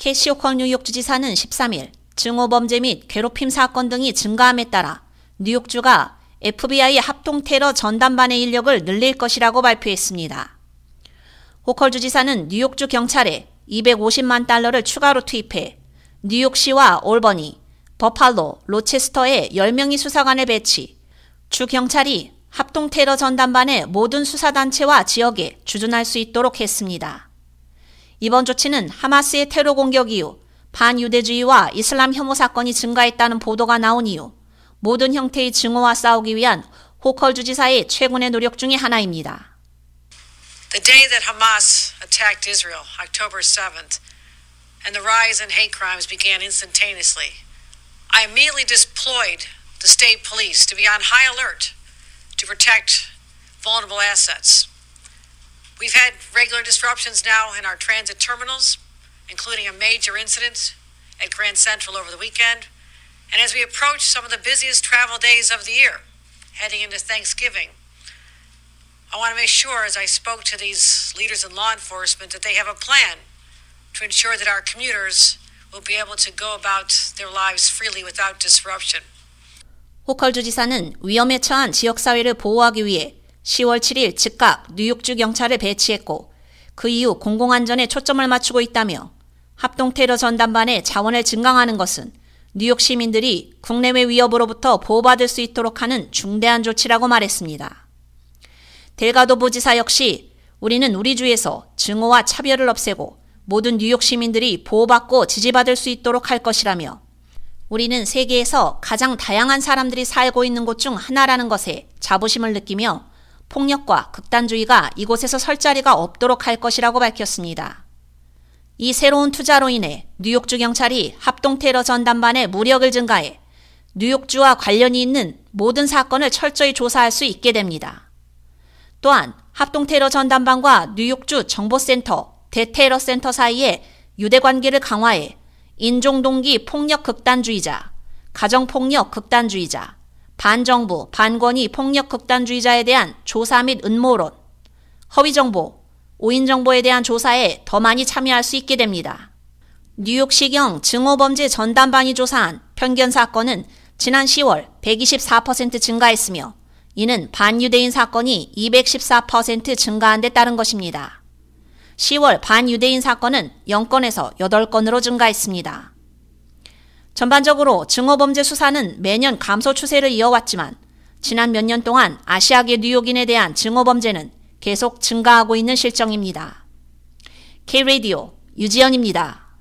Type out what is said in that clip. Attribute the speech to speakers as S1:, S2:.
S1: 캐시 호컬 뉴욕 주지사는 13일 증오범죄 및 괴롭힘 사건 등이 증가함에 따라 뉴욕주가 FBI 합동 테러 전담반의 인력을 늘릴 것이라고 발표했습니다. 호컬 주지사는 뉴욕주 경찰에 250만 달러를 추가로 투입해 뉴욕시와 올버니, 버팔로, 로체스터에 10명의 수사관을 배치, 주 경찰이 합동 테러 전담반의 모든 수사단체와 지역에 주둔할 수 있도록 했습니다. 이번 조치는 하마스의 테러 공격 이후 반유대주의와 이슬람 혐오 사건이 증가했다는 보도가 나온 이후 모든 형태의 증오와 싸우기 위한 호컬 주지사의 최근의 노력 중의 하나입니다.
S2: The day that Hamas attacked Israel, October 7th, and the rise in hate crimes began instantaneously, I immediately deployed the state police to be on high alert to protect vulnerable assets. We've had regular disruptions now in our transit terminals, including a major incident at Grand Central over the weekend. And as we approach some of the busiest travel days of the year, heading into Thanksgiving, I want to make sure, as I spoke to these leaders in law enforcement, that they have a plan to ensure that our commuters will be able to go about their lives freely without disruption.
S1: 호컬 주지사는 위험에 처한 지역사회를 보호하기 위해 10월 7일 즉각 뉴욕주 경찰을 배치했고 그 이후 공공안전에 초점을 맞추고 있다며 합동 테러 전담반의 자원을 증강하는 것은 뉴욕 시민들이 국내외 위협으로부터 보호받을 수 있도록 하는 중대한 조치라고 말했습니다. 델가도 부지사 역시 우리는 우리 주에서 증오와 차별을 없애고 모든 뉴욕 시민들이 보호받고 지지받을 수 있도록 할 것이라며 우리는 세계에서 가장 다양한 사람들이 살고 있는 곳 중 하나라는 것에 자부심을 느끼며 폭력과 극단주의가 이곳에서 설 자리가 없도록 할 것이라고 밝혔습니다. 이 새로운 투자로 인해 뉴욕주 경찰이 합동 테러 전담반의 무력을 증가해 뉴욕주와 관련이 있는 모든 사건을 철저히 조사할 수 있게 됩니다. 또한 합동 테러 전담반과 뉴욕주 정보센터, 대테러 센터 사이에 유대 관계를 강화해 인종 동기 폭력 극단주의자, 가정 폭력 극단주의자, 반정부, 반권위 폭력 극단주의자에 대한 조사 및 음모론, 허위정보, 오인정보에 대한 조사에 더 많이 참여할 수 있게 됩니다. 뉴욕시경 증오범죄 전담반이 조사한 편견 사건은 지난 10월 124% 증가했으며 이는 반유대인 사건이 214% 증가한 데 따른 것입니다. 10월 반유대인 사건은 0건에서 8건으로 증가했습니다. 전반적으로 증오범죄 수사는 매년 감소 추세를 이어왔지만 지난 몇 년 동안 아시아계 뉴욕인에 대한 증오범죄는 계속 증가하고 있는 실정입니다. K-Radio 유지연입니다.